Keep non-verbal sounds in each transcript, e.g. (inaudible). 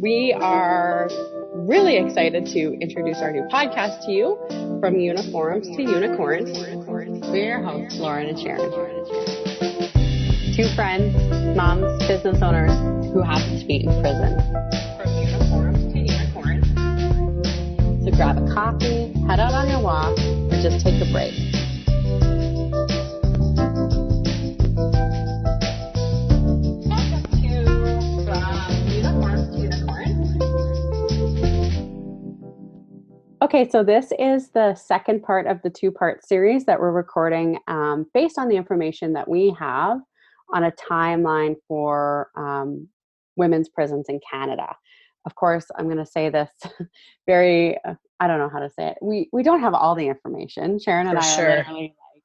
we are really excited to introduce our new podcast to you from uniforms to unicorns. We're your hosts, Lauren and Sharon. Two friends, moms, business owners who happen to be in prison. From uniforms to unicorns. So grab a coffee, head out on your walk, or just take a break. Okay, so this is the second part of the two part series that we're recording um, based on the information that we have on a timeline for um, women's prisons in Canada. Of course, I'm going to say this (laughs) very, uh, I don't know how to say it. We, we don't have all the information. Sharon and For I sure. are literally like,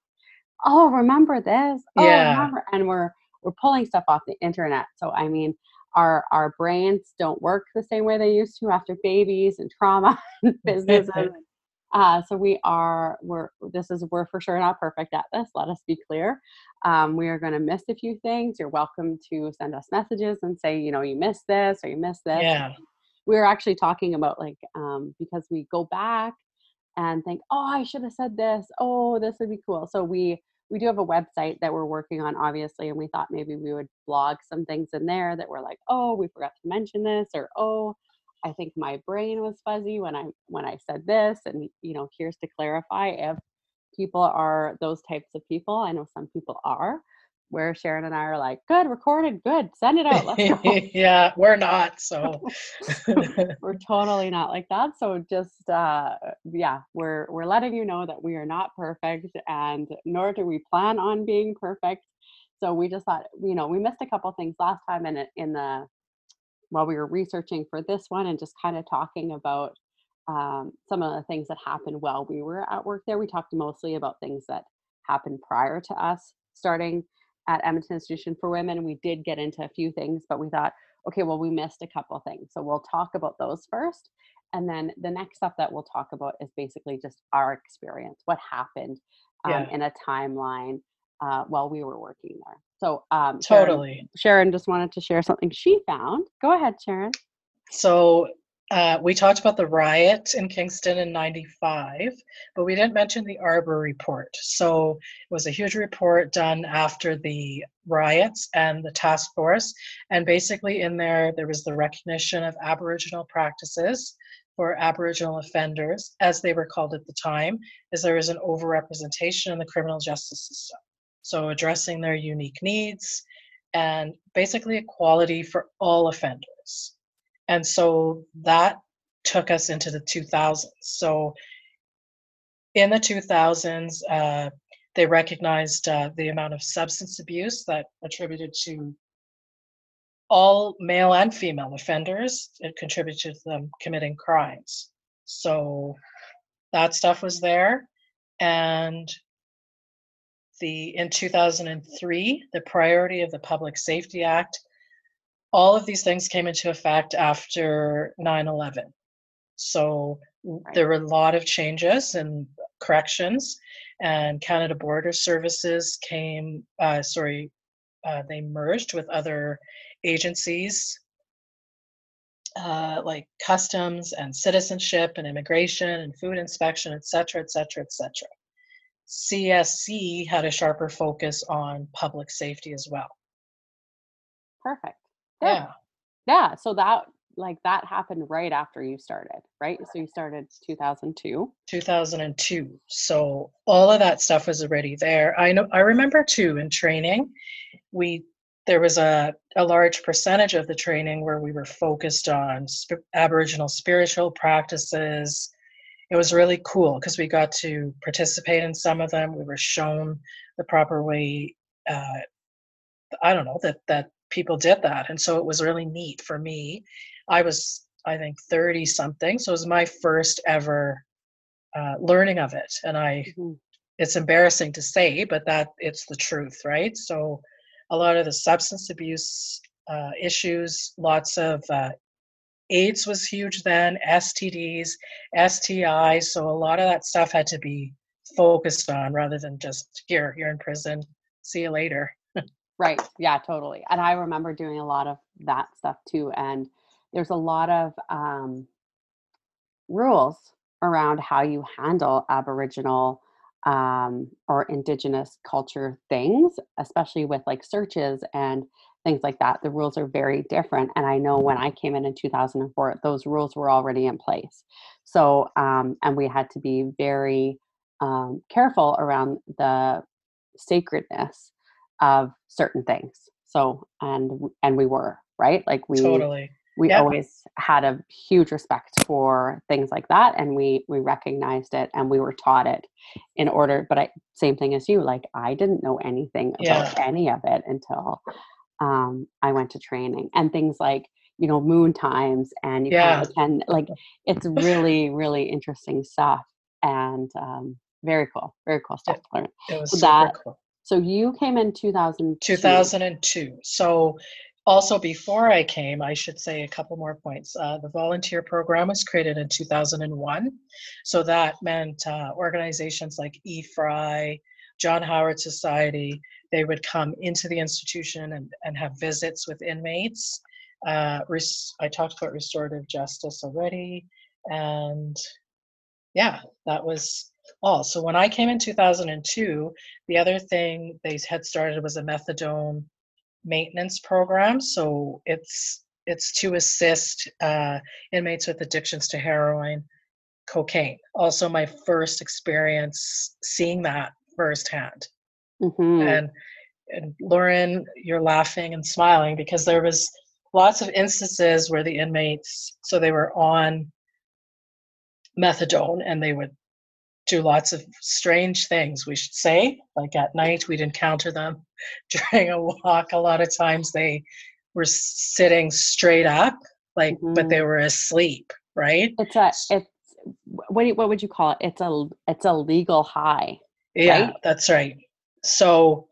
oh, remember this? Oh, Yeah. remember. And we're, we're pulling stuff off the internet. So, I mean, our our brains don't work the same way they used to after babies and trauma (laughs) and businesses. (laughs) uh, so we are we're this is we're for sure not perfect at this. Let us be clear. Um, we are going to miss a few things. You're welcome to send us messages and say you know you missed this or you missed this. Yeah. We were actually talking about like um, because we go back and think oh I should have said this. Oh this would be cool. So we we do have a website that we're working on obviously and we thought maybe we would blog some things in there that were like oh we forgot to mention this or oh i think my brain was fuzzy when i when i said this and you know here's to clarify if people are those types of people. I know some people are where sharon and i are like good recorded good send it out let's go (laughs) yeah, we're not. So (laughs) we're totally not like that so just uh yeah we're we're letting you know that we are not perfect and nor do we plan on being perfect so we just thought you know we missed a couple things last time in in the while we were researching for this one and just kind of talking about um, some of the things that happened while we were at work there we talked mostly about things that happened prior to us starting at edmonton institution for women we did get into a few things but we thought okay, well, we missed a couple of things. So we'll talk about those first. And then the next stuff that we'll talk about is basically just our experience, what happened um, Yeah. in a timeline uh, while we were working there. So um, Sharon- totally. Sharon just wanted to share something she found. Go ahead, Sharon. So uh, we talked about the riot in Kingston in 95, but we didn't mention the Arbour report. So it was a huge report done after the riots and the task force. And basically, in there, there was the recognition of Aboriginal practices for Aboriginal offenders, as they were called at the time, as there is an overrepresentation in the criminal justice system. So addressing their unique needs and basically equality for all offenders. And so that took us into the 2000s. So in the 2000s, uh, they recognized uh, the amount of substance abuse that attributed to all male and female offenders. It contributed to them committing crimes. So that stuff was there. And the in 2003, the priority of the Public Safety Act all of these things came into effect after 9-11 so Right. there were a lot of changes and corrections and canada border services came uh, sorry uh, they merged with other agencies uh, like customs and citizenship and immigration and food inspection et cetera et cetera et cetera csc had a sharper focus on public safety as well Perfect. Yeah (laughs) Yeah. So that like that happened right after you started, right? So you started 2002. 2002 so all of that stuff was already there i know i remember too in training we there was a, a large percentage of the training where we were focused on sp- aboriginal spiritual practices it was really cool because we got to participate in some of them we were shown the proper way uh, i don't know that that people did that and so it was really neat for me. I was i think 30 something so it was my first ever uh, learning of it and i Mhm. it's embarrassing to say but that it's the truth right? So a lot of the substance abuse uh, issues lots of uh, aids was huge then stds stis so a lot of that stuff had to be focused on rather than just here you're in prison see you later Right. Yeah, totally. And I remember doing a lot of that stuff too. And there's a lot of um, rules around how you handle Aboriginal um, or Indigenous culture things, especially with like searches and things like that. The rules are very different. And I know when I came in in 2004, those rules were already in place. So, um, and we had to be very um, careful around the sacredness of certain things. So, and and we were right, like we totally we Yep. always had a huge respect for things like that and we we recognized it and we were taught it in order but i same thing as you like i didn't know anything about any of it until um i went to training and things like you know moon times and you Yeah. can't like (laughs) it's really really interesting stuff and um very cool very cool stuff to learn It was So super that- cool. So you came in 2000 2002. So, also before I came, I should say a couple more points. Uh, the volunteer program was created in 2001. So, that meant uh, organizations like E-Fry, John Howard Society, they would come into the institution and, and have visits with inmates. Uh, res- I talked about restorative justice already. And yeah, that was all. So, when I came in 2002, the other thing they had started was a methadone maintenance program. So it's it's to assist uh, inmates with addictions to heroin, cocaine. Also, my first experience seeing that firsthand. Mhm. And and Lauren, you're laughing and smiling because there was lots of instances where the inmates, so they were on methadone and they would do lots of strange things, we should say. Like at night, we'd encounter them (laughs) during a walk. A lot of times they were sitting straight up, like, but they mm-hmm. were asleep, right? it's a it's what do you, what would you call it it's a it's a legal high Yeah, Right? that's right. So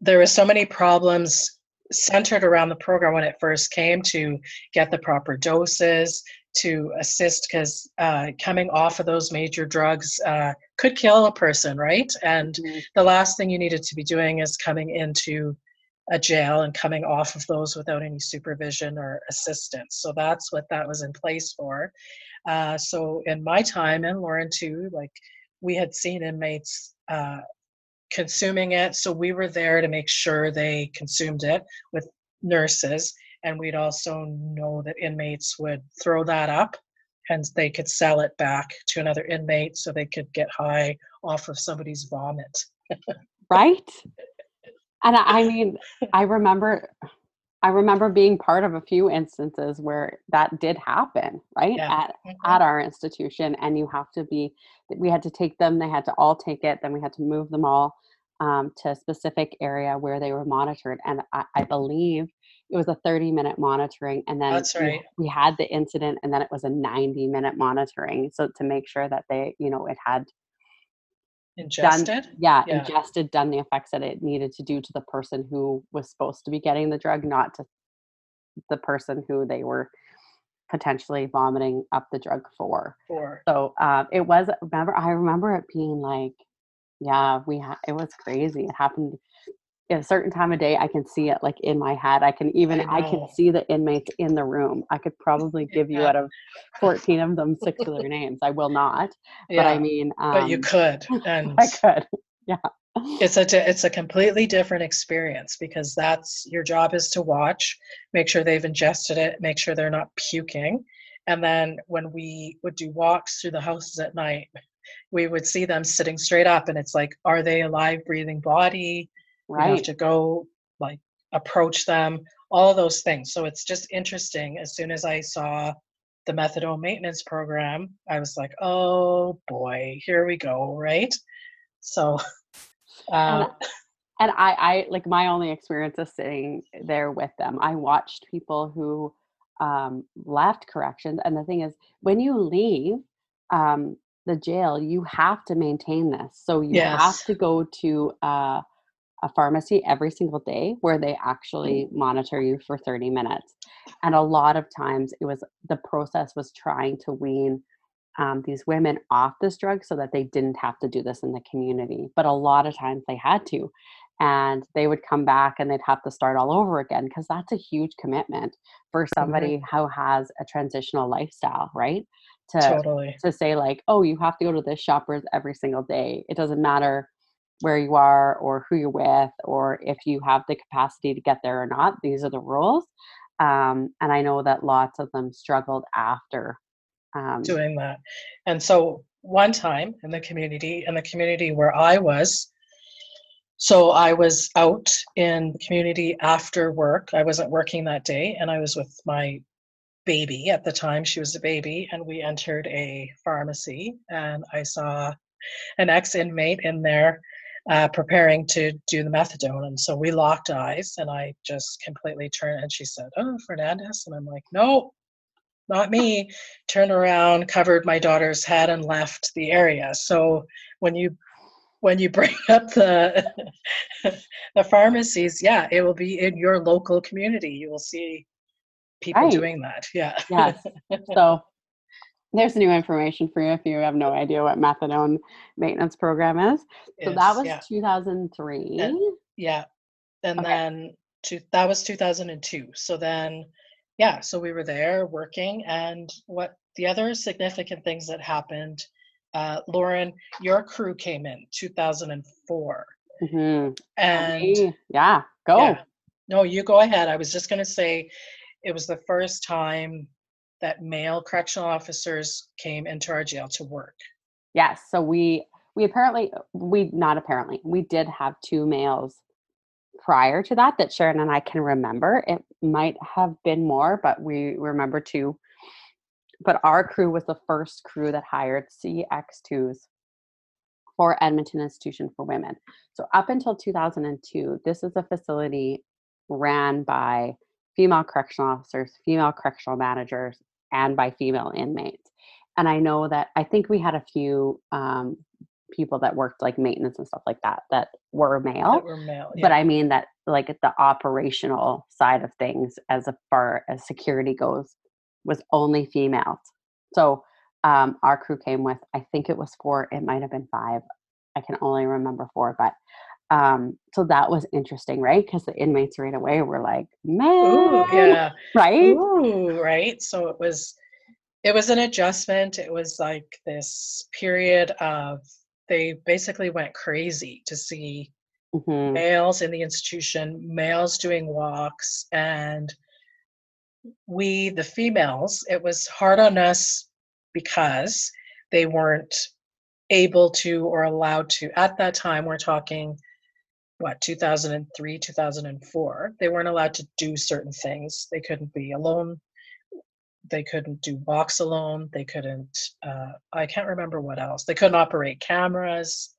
there were so many problems centered around the program when it first came to get the proper doses, to assist, because uh, coming off of those major drugs uh, could kill a person, right? And Mhm. the last thing you needed to be doing is coming into a jail and coming off of those without any supervision or assistance. So that's what that was in place for. Uh, so in my time, and Lauren too, like we had seen inmates uh, consuming it. So we were there to make sure they consumed it with nurses. And we'd also know that inmates would throw that up and they could sell it back to another inmate so they could get high off of somebody's vomit. right and I, I (laughs) mean i remember i remember being part of a few instances where that did happen right Yeah. at at our institution and you have to be we had to take them they had to all take it then we had to move them all um, to a specific area where they were monitored and i, I believe it was a 30 minute monitoring and then That's we- right. we, had the incident and then it was a 90 minute monitoring so to make sure that they you know it had Ingested? yeah, Yeah. ingested done the effects that it needed to do to the person who was supposed to be getting the drug not to the person who they were potentially vomiting up the drug for Or so uh, it was remember i remember it being like yeah we ha- it was crazy it happened at a certain time of day i can see it like in my head i can even I i, can see the inmates in the room i could (laughs) probably give you Yeah. out of 14 of them six of their names i will not yeah, but i mean um, but you could. (laughs) And i could yeah it's a it's a completely different experience because that's your job is to watch make sure they've ingested it make sure they're not puking and then when we would do walks through the houses at night we would see them sitting straight up and it's like are they a live breathing body we have to go like approach them all of those things so it's just interesting as soon as i saw the methadone maintenance program i was like oh boy here we go right so (laughs) uh, and, and I, I like my only experience is sitting there with them. I watched people who um, left corrections, and the thing is, when you leave um, the jail, you have to maintain this. So you have to go to uh, a pharmacy every single day where they actually monitor you for 30 minutes. And a lot of times, it was the process was trying to wean um, these women off this drug so that they didn't have to do this in the community. But a lot of times they had to. and they would come back and they'd have to start all over again because that's a huge commitment for Mm-hmm. somebody who has a transitional lifestyle right to Totally. to say like oh you have to go to this shoppers every single day it doesn't matter where you are or who you're with or if you have the capacity to get there or not these are the rules um, and i know that lots of them struggled after um, doing that. And so one time in the community, in the community where I was, so I was out in the community after work. I wasn't working that day, and I was with my baby at the time. She was a baby, and we entered a pharmacy, and I saw an ex-inmate in there uh, preparing to do the methadone, and so we locked eyes, and I just completely turned, and she said, "Oh, Fernandez," and I'm like, "No, not me turned around covered my daughter's head and left the area. So when you when you (laughs) bring up the (laughs) the pharmacies yeah it will be in your local community. You will see people Right. doing that yeah. Yes. (laughs) So there's new information for you if you have no idea what methadone maintenance program is so that was yeah 2003 yeah and Okay. then two, that was 2002 so then yeah so we were there working and what the other significant things that happened uh, lauren your crew came in 2004 Mhm. and Me- yeah go Yeah. No, you go ahead. I was just going to say it was the first time that male correctional officers came into our jail to work. Yes. So we we apparently we not apparently we did have two males prior to that that Sharon and I can remember. It might have been more, but we remember two. But our crew was the first crew that hired CX2s for Edmonton Institution for Women. So up until 2002, this is a facility ran by female correctional officers, female correctional managers, and by female inmates. And I know that I think we had a few um, people that worked like maintenance and stuff like that that were male. That were male. But. I mean that like the operational side of things as far as security goes was only females. So um, our crew came with, I think it was four, it might have been five. I can only remember four, but um, so that was interesting, right? Because the inmates right away were like, man, Ooh, yeah. (laughs) right? Ooh, right. So it was it was an adjustment. It was like this period of they basically went crazy to see Mhm. males in the institution, males doing walks, and we, the females, it was hard on us because they weren't able to or allowed to. At that time, we're talking, what, 2003, 2004, they weren't allowed to do certain things. They couldn't be alone. They couldn't do walks alone. They couldn't, uh, I can't remember what else. They couldn't operate cameras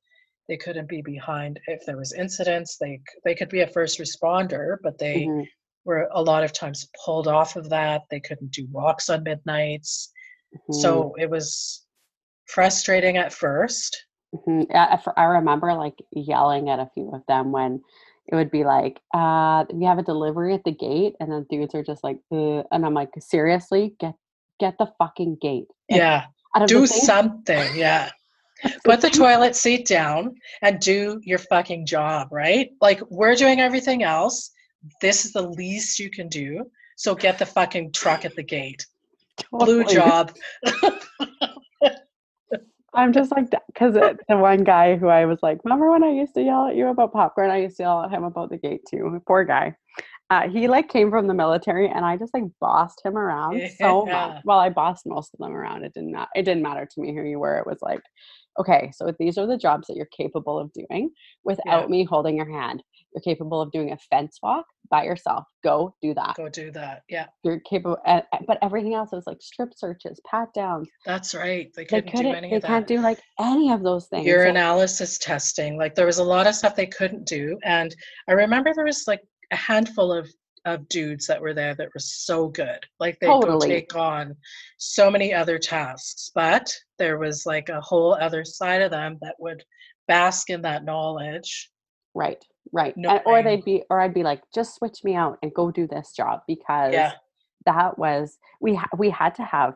they couldn't be behind if there was incidents they they could be a first responder but they Mhm. were a lot of times pulled off of that they couldn't do walks on midnights Mhm. so it was frustrating at first Mhm. Yeah, I I remember like yelling at a few of them when it would be like, uh, we have a delivery at the gate, and then dudes are just like, "Uh," and I'm like, seriously, get get the fucking gate. Like, yeah do something yeah. (laughs) Put the toilet seat down and do your fucking job right? Like we're doing everything else. This is the least you can do so get the fucking truck at the gate. Blue job (laughs) I'm just like because the one guy who I was like, remember when I used to yell at you about popcorn? I used to yell at him about the gate too. Poor guy. Uh, he like came from the military, and I just like bossed him around so (laughs) Yeah. much. Well, I bossed most of them around. It didn't not. It didn't matter to me who you were. It was like, okay, so these are the jobs that you're capable of doing without me holding your hand. You're capable of doing a fence walk by yourself. Go do that. go do that yeah You're capable, but everything else was like strip searches, pat downs. that's right they They couldn't do couldn't. any They of that They can't do like any of those things. your So- analysis testing like there was a lot of stuff they couldn't do and i remember there was like a handful of of dudes that were there that were so good like they'd Totally. take on so many other tasks but there was like a whole other side of them that would bask in that knowledge Right, right. No And- or they'd be, or I'd be like, just switch me out and go do this job because yeah that was we ha- we had to have,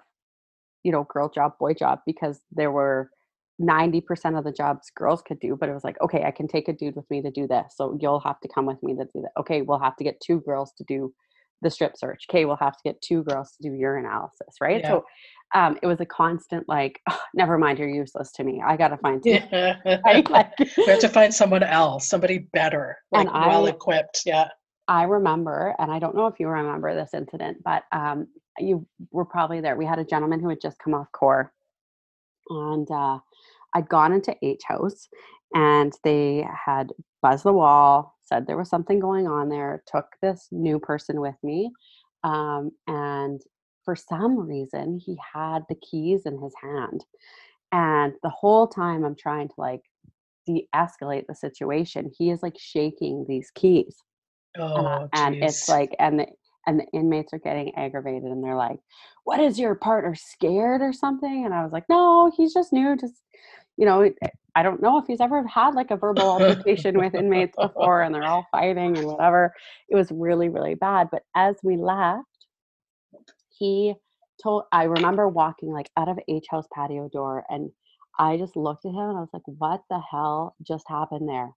you know, girl job, boy job because there were 90% of the jobs girls could do, but it was like, okay, I can take a dude with me to do this. So you'll have to come with me to do that. Okay, we'll have to get two girls to do the strip search. Okay, we'll have to get two girls to do urinalysis, right? Yeah. So um, it was a constant like, "Oh, never mind, you're useless to me. I gotta find two. Yeah. (laughs) Right? (laughs) Like, we have to find someone else, somebody better, like well equipped. Yeah. I remember, and I don't know if you remember this incident, but um, you were probably there. We had a gentleman who had just come off core, and uh, I'd gone into H House, and they had buzzed the wall, said there was something going on there, took this new person with me, um, and for some reason he had the keys in his hand, and the whole time I'm trying to like de-escalate the situation, he is like shaking these keys and, I- Oh, and it's like and the and the inmates are getting aggravated and they're like what is your partner scared or something? and i was like no he's just new just you know i don't know if he's ever had like a verbal altercation with inmates before and they're all fighting and whatever. It was really really bad but as we left he told i remember walking like out of h house patio door and i just looked at him and i was like what the hell just happened there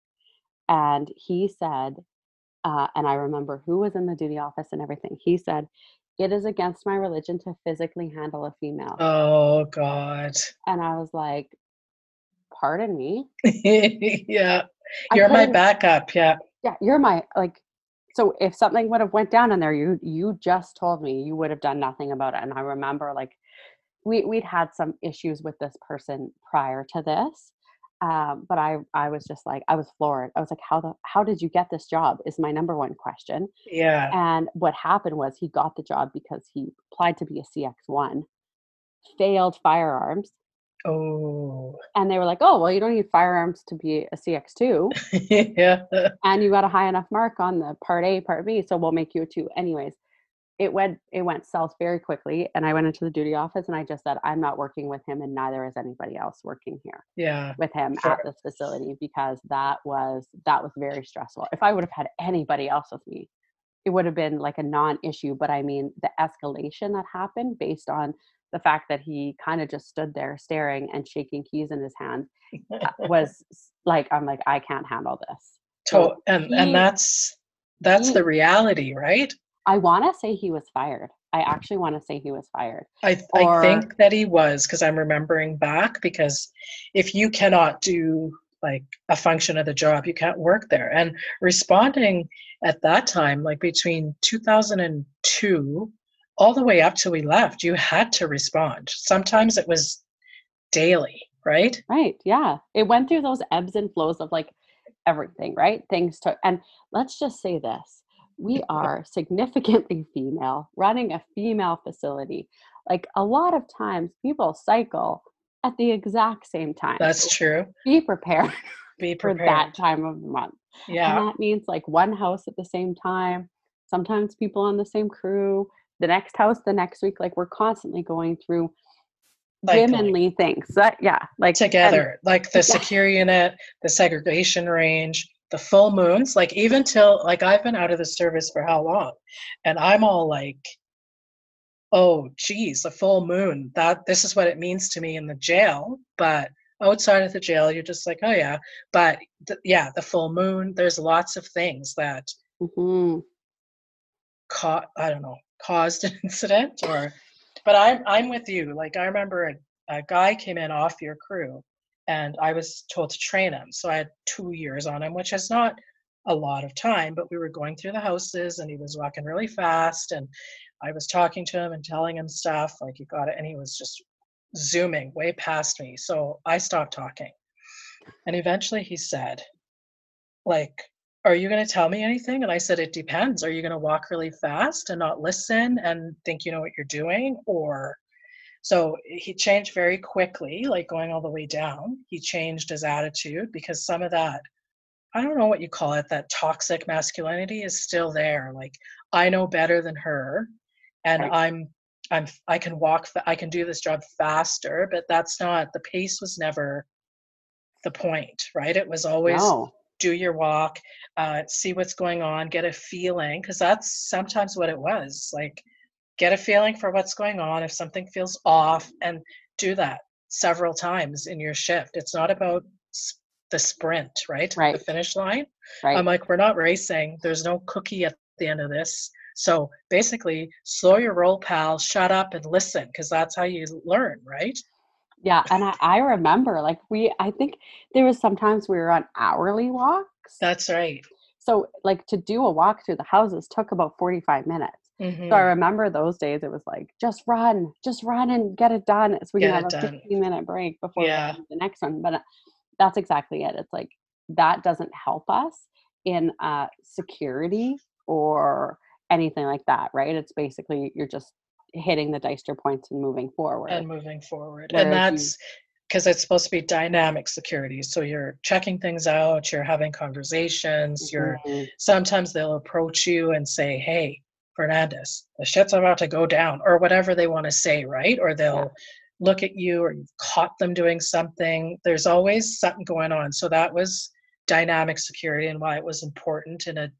and he said uh, and I remember who was in the duty office and everything. He said, "It is against my religion to physically handle a female," Oh God. and I was like, "Pardon me." (laughs) yeah. You're my backup. Yeah. Yeah, you're my like. So if something would have went down in there, you you just told me you would have done nothing about it. And I remember like we we'd had some issues with this person prior to this. Um, but I I was just like I was floored. I was like, how the how did you get this job? Is my number one question. Yeah. And what happened was he got the job because he applied to be a CX1, failed firearms, Oh. and they were like, "Oh, well, you don't need firearms to be a CX2, (laughs) yeah. and you got a high enough mark on the Part A, Part B, so we'll make you a two." Anyways, it went it went south very quickly, and I went into the duty office and I just said, "I'm not working with him, and neither is anybody else working here Yeah. with him Sure. at this facility because that was that was very stressful. If I would have had anybody else with me, it would have been like a non-issue but i mean the escalation that happened based on the fact that he kind of just stood there staring and shaking keys in his hand uh, (laughs) was like i'm like i can't handle this To- and he- and that's that's he- the reality, right? i want to say he was fired i actually want to say he was fired I Or- I think that he was because I'm remembering back because if you cannot do like a function of the job, you can't work there. And responding at that time, like between 2002 all the way up till we left, you had to respond. Sometimes it was daily, right? right yeah it went through those ebbs and flows of like everything right things took and let's just say this we (laughs) are significantly female running a female facility like a lot of times people cycle at the exact same time That's true. be prepared (laughs) Be for prepared. that time of the month Yeah. and that means like one house at the same time sometimes people on the same crew the next house the next week like we're constantly going through Cycling. womanly things that yeah like and- together like the Yeah. secure unit the segregation range the full moons like even till like i've been out of the service for how long and i'm all like oh geez the full moon that this is what it means to me in the jail but outside of the jail you're just like oh yeah but th- yeah the full moon there's lots of things that Mhm. caught i don't know caused an (laughs) incident or but i'm i'm with you. Like i remember a, a guy came in off your crew and i was told to train him. So i had two years on him which is not a lot of time but we were going through the houses and he was walking really fast and i was talking to him and telling him stuff. Like you got it and he was just zooming way past me. So i stopped talking. And eventually he said like are you going to tell me anything? And I said, it depends. Are you going to walk really fast and not listen and think you know what you're doing? Or so he changed very quickly, like going all the way down. He changed his attitude because some of that, I don't know what you call it, that toxic masculinity is still there. Like I know better than her and Right. I'm I'm I can walk I can do this job faster, but that's not the pace was never the point, right? It was always no do your walk, uh, see what's going on, get a feeling, because that's sometimes what it was. Like, get a feeling for what's going on. If something feels off, and do that. several times in your shift. It's not about the sprint, right? Right. The finish line. right I'm like, we're not racing. There's no cookie at the end of this. So basically, slow your roll, pal. Shut up and listen, because that's how you learn, right? Yeah and I, I remember like we i think there was sometimes we were on hourly walks That's right. so like to do a walk through the houses took about 45 minutes Mhm. So I remember those days. It was like just run, just run and get it done, so we Get can have a done. 15 minute break before Yeah. the next one. But uh, that's exactly it. It's like that doesn't help us in uh, security or anything like that, right? It's basically you're just hitting the Deister points and moving forward. and moving forward. Whereas and that's because it's supposed to be dynamic security. So you're checking things out, you're having conversations, you're Mhm. sometimes they'll approach you and say, Hey, Fernandez, the shit's about to go down, or whatever they want to say, right? Or they'll look at you or you've caught them doing something. There's always something going on. So that was dynamic security and why it was important in a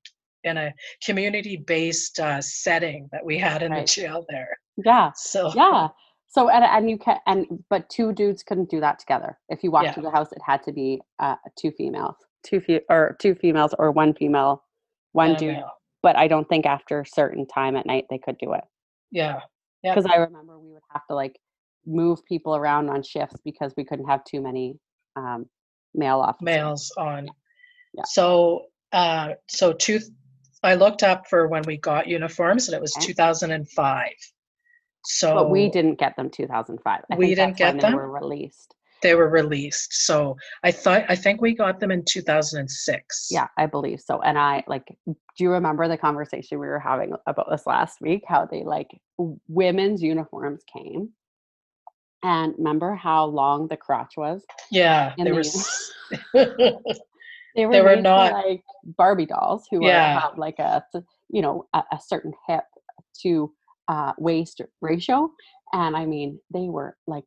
in a community-based uh, setting that we had in Right. the jail there. Yeah, So yeah. So and and you can and but two dudes couldn't do that together. If you walked Yeah. through the house, it had to be uh, two females, two fe- or two females or one female, one and, dude. But I don't think after a certain time at night they could do it yeah, Yeah. because I remember we would have to like move people around on shifts because we couldn't have too many um, male officers. males on. Yeah. So, uh, so two, I looked up for when we got uniforms and it was Okay. 2005. So but we didn't get them 2005. I We didn't get they them? were released. they were released. So I thought, I think we got them in 2006. Yeah, I believe so. And I like, do you remember the conversation we were having about this last week? How they like women's uniforms came, and remember how long the crotch was? Yeah. They the were, (laughs) (laughs) They were, They were not- like Barbie dolls who Yeah. are, have like a you know a, a certain hip to uh, waist ratio, and I mean they were like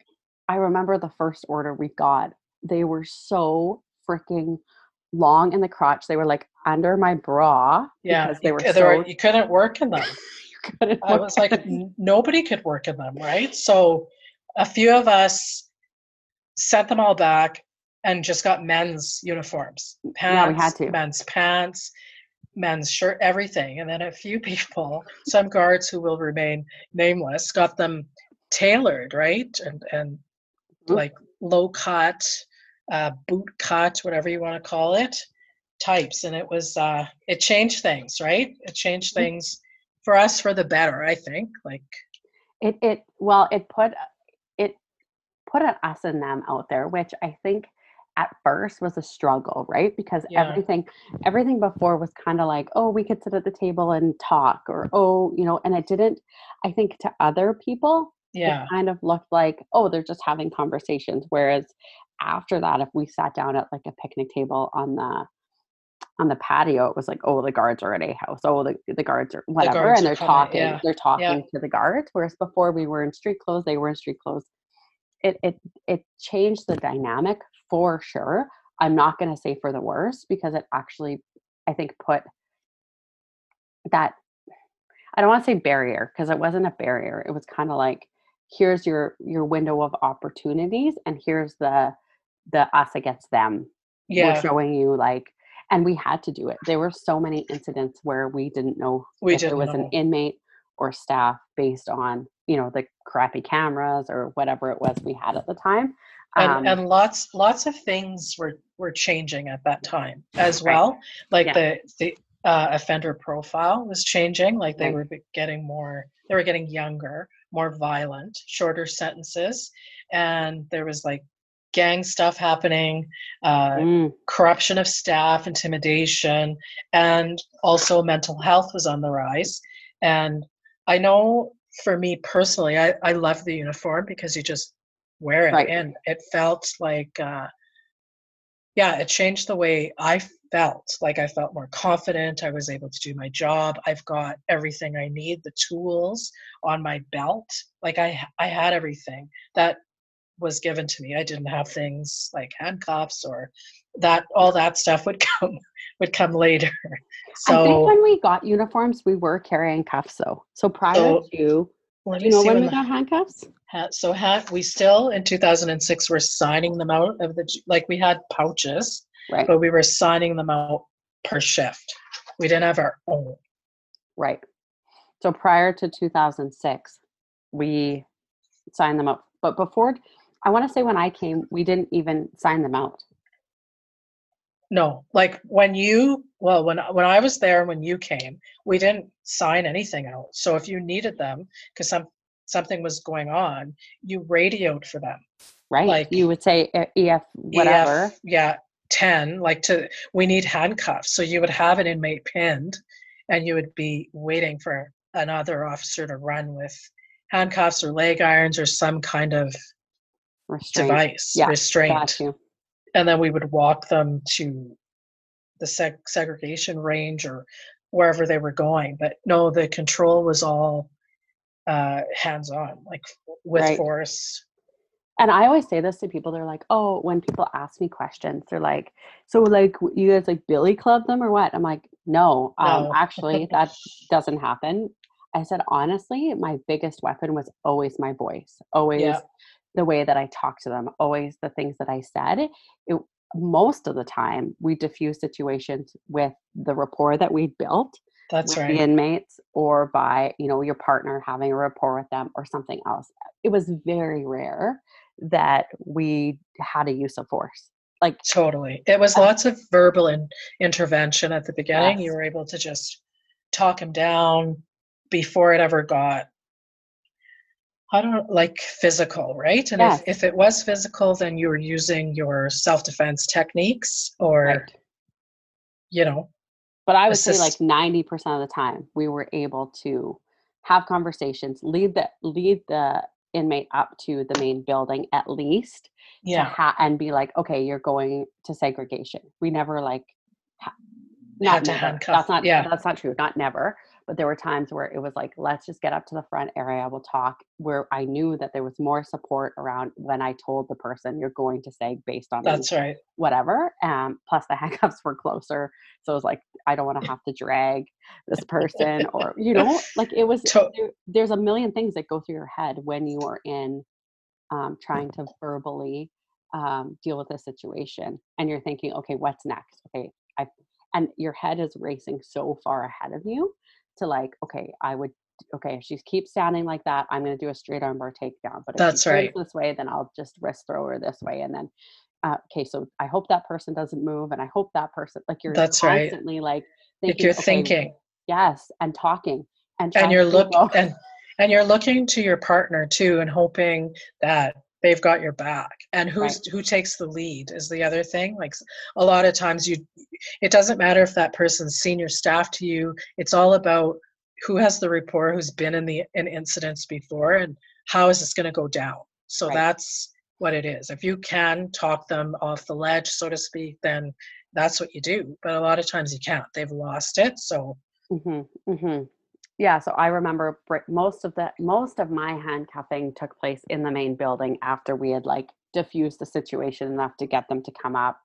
I remember the first order we got. They were so freaking long in the crotch. They were like under my bra yeah. because they you were so. you couldn't work in them. (laughs) I was like, nobody could work in them, right? So a few of us sent them all back and just got men's uniforms. Yeah, we had to. men's pants, men's shirt, everything. And then a few (laughs) people, some guards who will remain nameless, got them tailored, right? And and Mhm. like low cut, uh, boot cut, whatever you want to call it, types. And it was uh it changed things, right? It changed Mhm. things for us for the better, I think. Like it it well it put it put an us and them out there which i think at first was a struggle right? Because Yeah. everything everything before was kind of like oh we could sit at the table and talk or oh you know and it didn't i think to other people yeah, it kind of looked like oh they're just having conversations whereas after that if we sat down at like a picnic table on the on the patio it was like oh the guards are at a house oh the, the guards are whatever guards and they're talking yeah, they're talking to the guards whereas before we were in street clothes they were in street clothes. It it it changed the dynamic for sure i'm not going to say for the worse because it actually i think put that i don't want to say barrier because it wasn't a barrier it was kind of like here's your your window of opportunities and here's the the us against them. We're yeah. showing you like and we had to do it. There were so many incidents where we didn't know We if it was an inmate or staff based on you know the crappy cameras or whatever it was we had at the time Um, and lots lots of things were were changing at that time as Right. well. Like Yeah. the the uh, offender profile was changing. Like they Right. were getting more. They were getting younger, more violent, shorter sentences, and there was like gang stuff happening. Uh, mm, corruption of staff, intimidation, and also mental health was on the rise. And I know for me personally, I, I love the uniform because you just wear it Right. and it felt like, uh, yeah, it changed the way I felt. Like I felt more confident. I was able to do my job. I've got everything I need, the tools on my belt. Like I, I had everything that was given to me. I didn't have things like handcuffs or that all that stuff would (laughs) come would come later. so i think when we got uniforms we were carrying cuffs though so prior So- to let Do you know when we the got handcuffs? ha- so had we still in 2006 were signing them out of the like we had pouches, Right, but we were signing them out per shift. We didn't have our own. right. So prior to 2006, we signed them up. But before, I want to say when I came, we didn't even sign them out. No, like when you well when when I was there and when you came, we didn't sign anything out. So if you needed them because some something was going on, you radioed for them. Right? Like- you would say EF whatever. EF, yeah, 10, like to, we need handcuffs. So you would have an inmate pinned and you would be waiting for another officer to run with handcuffs or leg irons or some kind of restraint. device, Yeah, restraint. And then we would walk them to the seg- segregation range or wherever they were going. But no, the control was all uh, hands on, like with Right. force. And I always say this to people. They're like, "Oh, when people ask me questions, they're like, so like you guys like Billy Club them or what?" I'm like, "No, um, No. actually, (laughs) that doesn't happen." I said, honestly, my biggest weapon was always my voice, always Yeah. The way that I talked to them, always the things that I said. It most of the time we diffuse situations with the rapport that we built That's with right. the inmates or by you know your partner having a rapport with them or something else it was very rare that we had a use of force like Totally. It was Uh, lots of verbal in, intervention at the beginning. You were able to just talk him down before it ever got, I don't like physical, right? And Yes. if, if it was physical, then you were using your self defense techniques or, right you know, but i would say like 90% of the time we were able to have conversations lead the lead the inmate up to the main building at least to yeah, ha- and be like okay you're going to segregation we never like ha- not to never. handcuff, that's not yeah. that's not true not never but there were times where it was like let's just get up to the front area we'll talk where i knew that there was more support around when i told the person you're going to say based on that's right. whatever um plus the (laughs) handcuffs were closer so it was like i don't want to have to drag this person or you know like it was To- there, there's a million things that go through your head when you are in um, trying to verbally um, deal with a situation and you're thinking okay what's next okay i and your head is racing so far ahead of you to like okay i would okay if she keeps standing like that i'm going to do a straight armbar takedown but if That's she right. this way then i'll just wrist throw her this way and then uh, okay so i hope that person doesn't move and i hope that person like you're That's constantly like Like thinking, you're okay, thinking. yes and talking and and you're looking, and and you're looking to your partner too and hoping that they've got your back and who's who takes the lead is the other thing like a lot of times you it doesn't matter if that person's senior staff to you it's all about who has the rapport who's been in the in incidents before and how is this going to go down? So Right. that's what it is. If you can talk them off the ledge so to speak then that's what you do but a lot of times you can't. They've lost it so hmm hmm Yeah, so I remember most of the most of my handcuffing took place in the main building after we had like diffused the situation enough to get them to come up,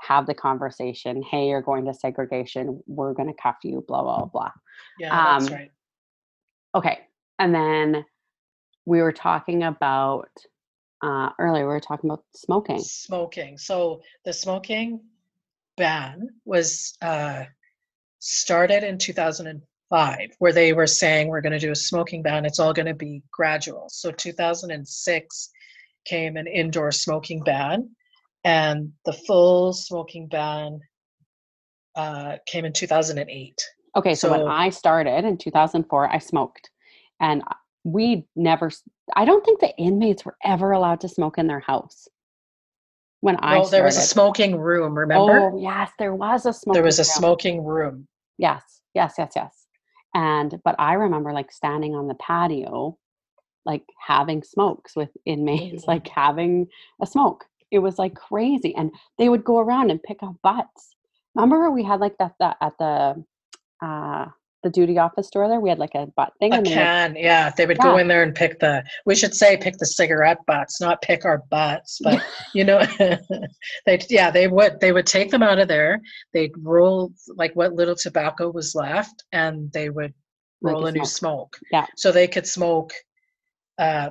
have the conversation. Hey, you're going to segregation. We're going to cuff you. Blah blah blah. yeah that's Um, right Okay, and then we were talking about uh, earlier. We were talking about smoking. smoking. So the smoking ban was uh, started in 2005, where they were saying we're going to do a smoking ban. It's all going to be gradual. So 2006 came an indoor smoking ban, and the full smoking ban uh, came in 2008. Okay, so, when I started in 2004, I smoked, and we never. I don't think the inmates were ever allowed to smoke in their house. When I Well, there was a smoking room. Remember, Oh yes, there was a smoking. there was a room. smoking room. Yes, yes, yes, yes. And but I remember like standing on the patio, like having smokes with inmates, (laughs) Mhm. like having a smoke. It was like crazy, and they would go around and pick up butts. Remember we had like that, that at the uh the duty office store there. We had like a butt thing. A and they would- can, yeah. They would go in there and pick the. We should say pick the cigarette butts, not pick our butts. But (laughs) you know, (laughs) they yeah they would they would take them out of there. They'd roll like what little tobacco was left, and they would Like a roll a new smoke. smoke. Yeah. So they could smoke uh,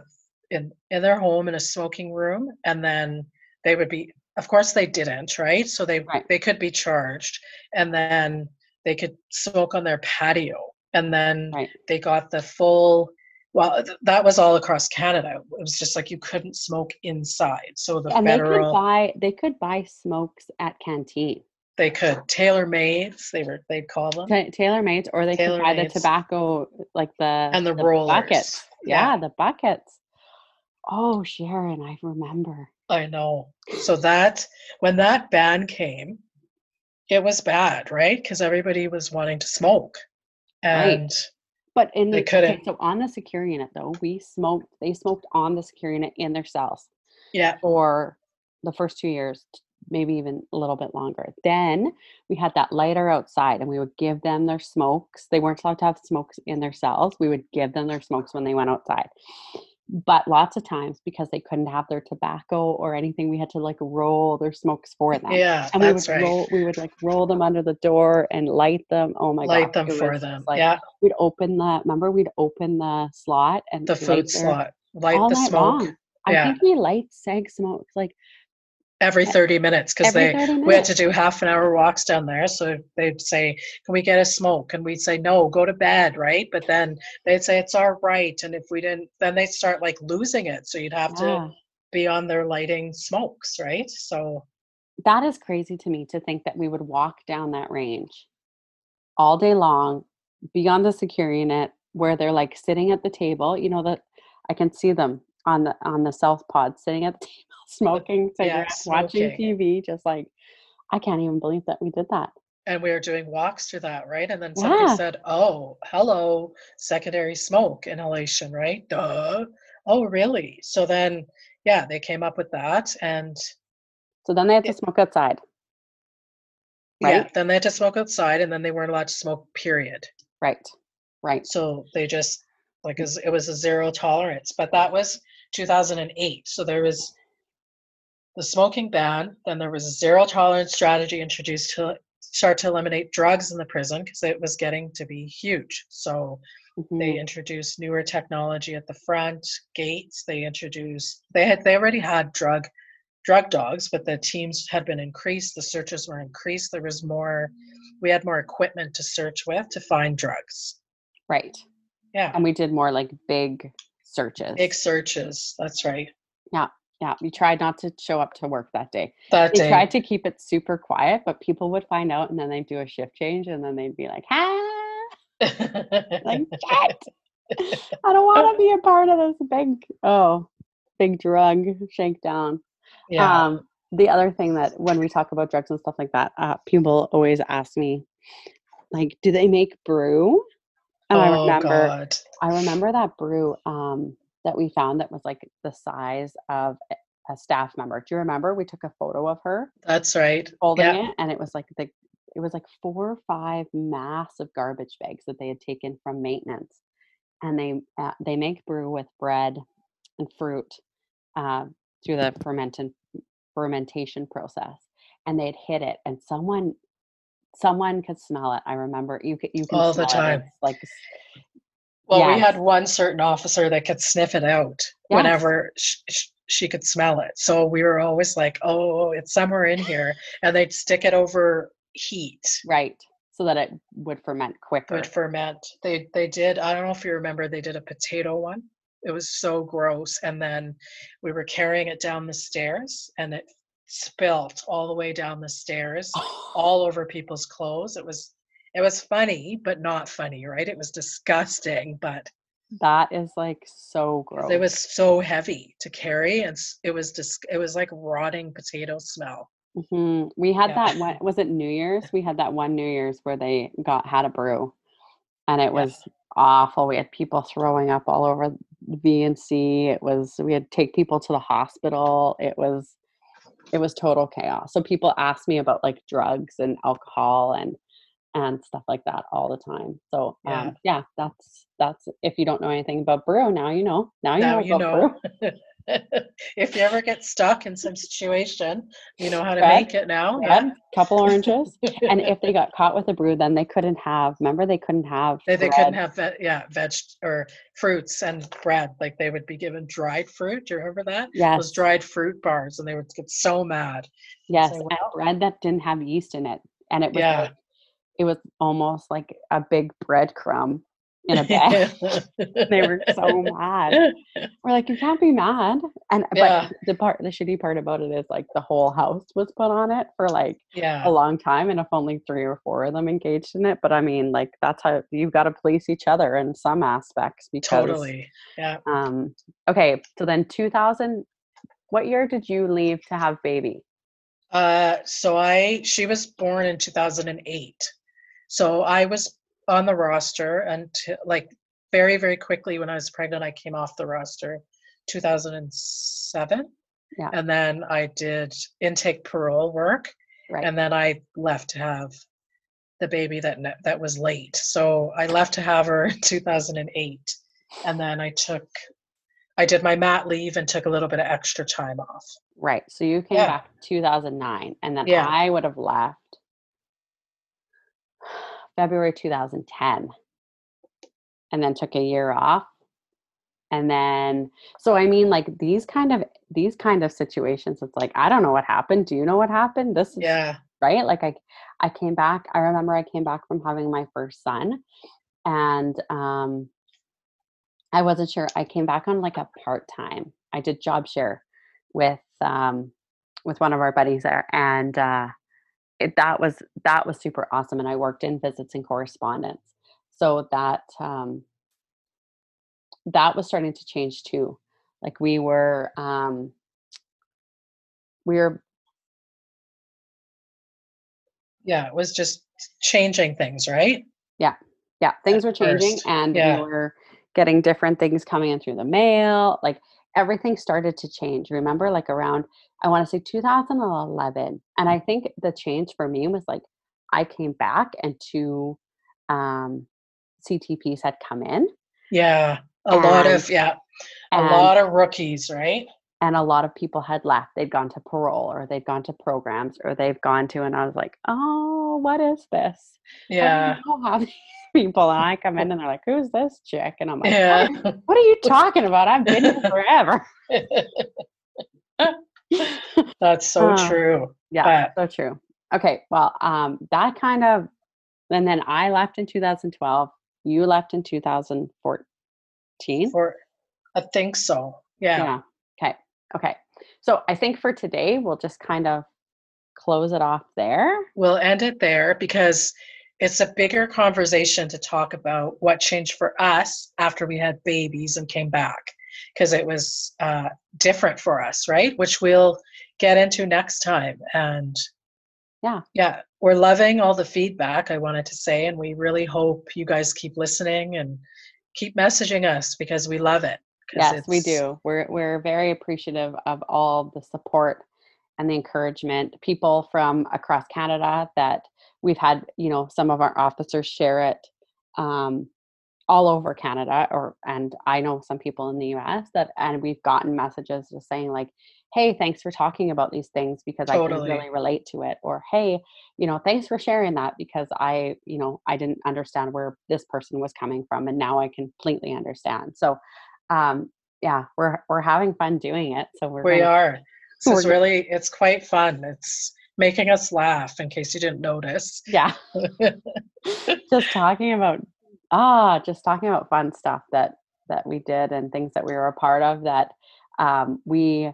in in their home in a smoking room, and then they would be. Of course, they didn't, right? So they Right. they could be charged, and then they could smoke on their patio, and then Right. they got the full. Well, th- that was all across Canada. It was just like you couldn't smoke inside. So the and they could buy they could buy smokes at canteen they could tailor mades. They were they'd call them. Ta tailor made or they could buy the tobacco like the And the buckets rollers. yeah. Yeah. the buckets oh sharon i remember I know. So that when that ban came, it was bad, right? Because everybody was wanting to smoke, Right. and but in They the okay, so on the secure unit though we smoked they smoked on the secure unit in their cells yeah, for the first two years maybe even a little bit longer. Then we had that lighter outside and we would give them their smokes. They weren't allowed to have smokes in their cells. We would give them their smokes when they went outside but lots of times because they couldn't have their tobacco or anything we had to like roll their smokes for them yeah, and we would that's right. roll we would like roll them under the door and light them oh my god. Light them for them. like yeah, we'd open the remember we'd open the slot and the food slot, light all the night smoke long. I Yeah. think we light seg smokes like every thirty minutes because they 30 we had to do half an hour walks down there. So they'd say, "Can we get a smoke?" And we'd say, "No, go to bed." Right? But then they'd say it's all right, and if we didn't, then they'd start like losing it. So you'd have to be on their lighting smokes, right? So that is crazy to me to think that we would walk down that range all day long, beyond the secure unit where they're like sitting at the table. You know that I can see them on the on the south pod sitting at the table smoking Yeah, watching. TV, just like I can't even believe that we did that. and we were doing walks through that, right? And then somebody Yeah. said, "Oh, hello, secondary smoke inhalation, right?" Duh. Oh, really? So then, yeah, they came up with that, and So then they had to Yeah. smoke outside. Right? yeah, then they had to smoke outside, and then they weren't allowed to smoke. Period. Right. Right. So they just like mm. it was a zero tolerance. But that was 2008. So there was the smoking ban. Then there was a zero tolerance strategy introduced to start to eliminate drugs in the prison because it was getting to be huge. So they Mhm. introduced newer technology at the front gates. They introduced they had they already had drug drug dogs, but the teams had been increased. The searches were increased. There was more. We had more equipment to search with to find drugs. Right. Yeah. And we did more like big searches. Big searches. That's right. Yeah, we tried not to show up to work that day. That day. tried to keep it super quiet, but people would find out and then they'd do a shift change and then they'd be like, ah, (laughs) like, shit. I don't want to be a part of this big, oh, big drug shakedown. yeah. Um, the other thing that when we talk about drugs and stuff like that, uh, people always ask me, like, do they make brew? And I oh remember God. I remember that brew um, that we found that was like the size of a- staff member. Do you remember? We took a photo of her That's right. holding Yeah. it, and it was like the it was like four or five massive garbage bags that they had taken from maintenance, and they uh, they make brew with bread and fruit uh, through the fermentation fermentation process, and they'd hit it, and someone someone could smell it. I remember you could you can All the smell it. time. It's like Well, we had one certain officer that could sniff it out Yes. whenever sh- sh- she could smell it. So we were always like, "Oh, it's somewhere in here," and they'd stick it over heat. right so that it would ferment quicker. Would ferment. They they did. I don't know if you remember. They did a potato one. It was so gross. And then we were carrying it down the stairs, and it spilt all the way down the stairs, (laughs) all over people's clothes. It was it was funny, but not funny, right? It was disgusting, but that is like so gross. it was so heavy to carry, and it was just it was like rotting potato smell. Mhm. We had Yeah. that one. Was it New Year's? We had that one New Year's where they got had a brew, and it was awful. We had people throwing up all over V and C. It was we had to take people to the hospital. It was it was total chaos. So people asked me about like drugs and alcohol and and stuff like that all the time. So Yeah. um, yeah, that's that's if you don't know anything about brew now you know now you Now know you know. (laughs) if you ever get stuck in some situation, you know how to make it now. bread, couple oranges. (laughs) And if they got caught with a brew, then they couldn't have. Remember, they couldn't have. They, they couldn't have ve- yeah veg or fruits and bread like they would be given dried fruit do you remember that Yes, those dried fruit bars and they would get so mad yes, say, and bread that didn't have yeast in it, and it was Yeah. like, it was almost like a big breadcrumb in a bag. (laughs) (laughs) they were so mad. We're like, you can't be mad. And Yeah. but the part, the shitty part about it is like the whole house was put on it for like yeah a long time, and if only three or four of them engaged in it. But I mean, like that's how you've got to police each other in some aspects because totally yeah Um, okay, so then 2000. What year did you leave to have baby? uh so i she was born in 2008 so i was on the roster until like very very quickly when i was pregnant i came off the roster 2007 Yeah. and then i did intake parole work Right. and then I left to have the baby that that was late. So I left to have her (laughs) in 2008, and then I took, I did my mat leave and took a little bit of extra time off. right. So you came Yeah. back 2009, and then Yeah. I would have left February 2010, and then took a year off. And then, so I mean, like these kind of these kind of situations, it's like I don't know what happened. Do you know what happened? This is Yeah, right like i i came back i remember i came back from having my first son and um i wasn't sure i came back on like a part-time i did job share with um with one of our buddies there and uh it, that was that was super awesome and i worked in visits and correspondence so that um that was starting to change too like we were um we were yeah, it was just changing things, right? yeah yeah things were changing first, and yeah. we were getting different things coming in through the mail like everything started to change. Remember like around i want to say 2011 and i think the change for me was like i came back and two um ctps had come in. Yeah, a lot of yeah, a and, lot of rookies, right? and a lot of people had left. They'd gone to parole or they'd gone to programs or they've gone to and i was like oh what is this? Yeah, know how (laughs) these people and i come in and they're like who's this chick and i'm like yeah, What are you (laughs) talking about? I've been here forever. (laughs) that's so Uh, true. yeah, But so true. Okay, well, um, that kind of, and then I left in 2012. You left in 2014. for I think so. Yeah, Yeah. Okay. Okay. So I think for today we'll just kind of close it off there. we'll end it there because it's a bigger conversation to talk about what changed for us after we had babies and came back because it was uh, different for us right which we'll get into next time and Yeah. yeah we're loving all the feedback i wanted to say and we really hope you guys keep listening and keep messaging us because we love it Yes, we do. We're we're very appreciative of all the support and the encouragement. People from across Canada that we've had, you know, some of our officers share it um, all over Canada, or and I know some people in the U.S. that, and we've gotten messages just saying like, "Hey, thanks for talking about these things because I can really relate to it," or "Hey, you know, thanks for sharing that because I, you know, I didn't understand where this person was coming from, and now I completely understand." So um yeah we're we're having fun doing it so we're we gonna- are (laughs) this is really it's quite fun it's making us laugh in case you didn't notice. Yeah. (laughs) Just talking about ah just talking about fun stuff that that we did and things that we were a part of that um we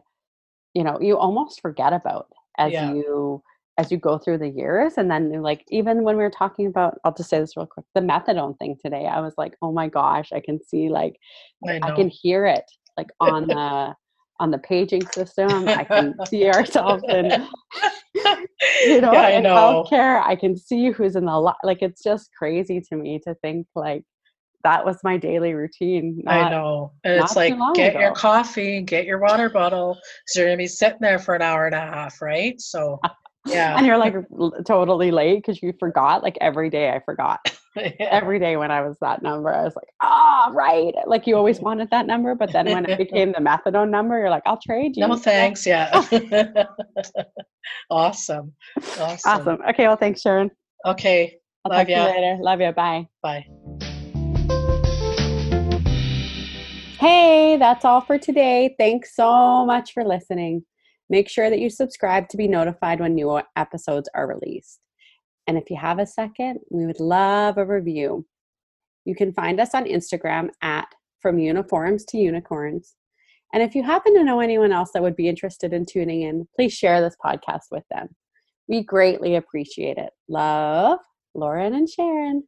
you know you almost forget about as Yeah. you as you go through the years. And then like even when we were talking about i'll just say this real quick the methadone thing today i was like oh my gosh i can see like i I can hear it like on the on the paging system. I can (laughs) see ourselves in (laughs) you know yeah, I in know. healthcare. I can see who's in the li- like. It's just crazy to me to think like that was my daily routine. I know. And it's like get your coffee, get your water bottle. So you're gonna be sitting there for an hour and a half, right? So (laughs) Yeah. and you're like totally late because you forgot. Like every day, I forgot. (laughs) yeah. Every day when I was that number, I was like, ah, right. Like you always (laughs) wanted that number, but then when it became the methadone number, you're like, I'll trade you. No (laughs) thanks. Yeah. awesome. Awesome. Awesome. Okay. Well, thanks, Sharon. Okay. I'll Love talk to you later. Love you. Bye. Bye. Hey, that's all for today. Thanks so much for listening. Make sure that you subscribe to be notified when new episodes are released. And if you have a second, we would love a review. You can find us on Instagram at From Uniforms to Unicorns. And if you happen to know anyone else that would be interested in tuning in, please share this podcast with them. We greatly appreciate it. Love, Lauren and Sharon.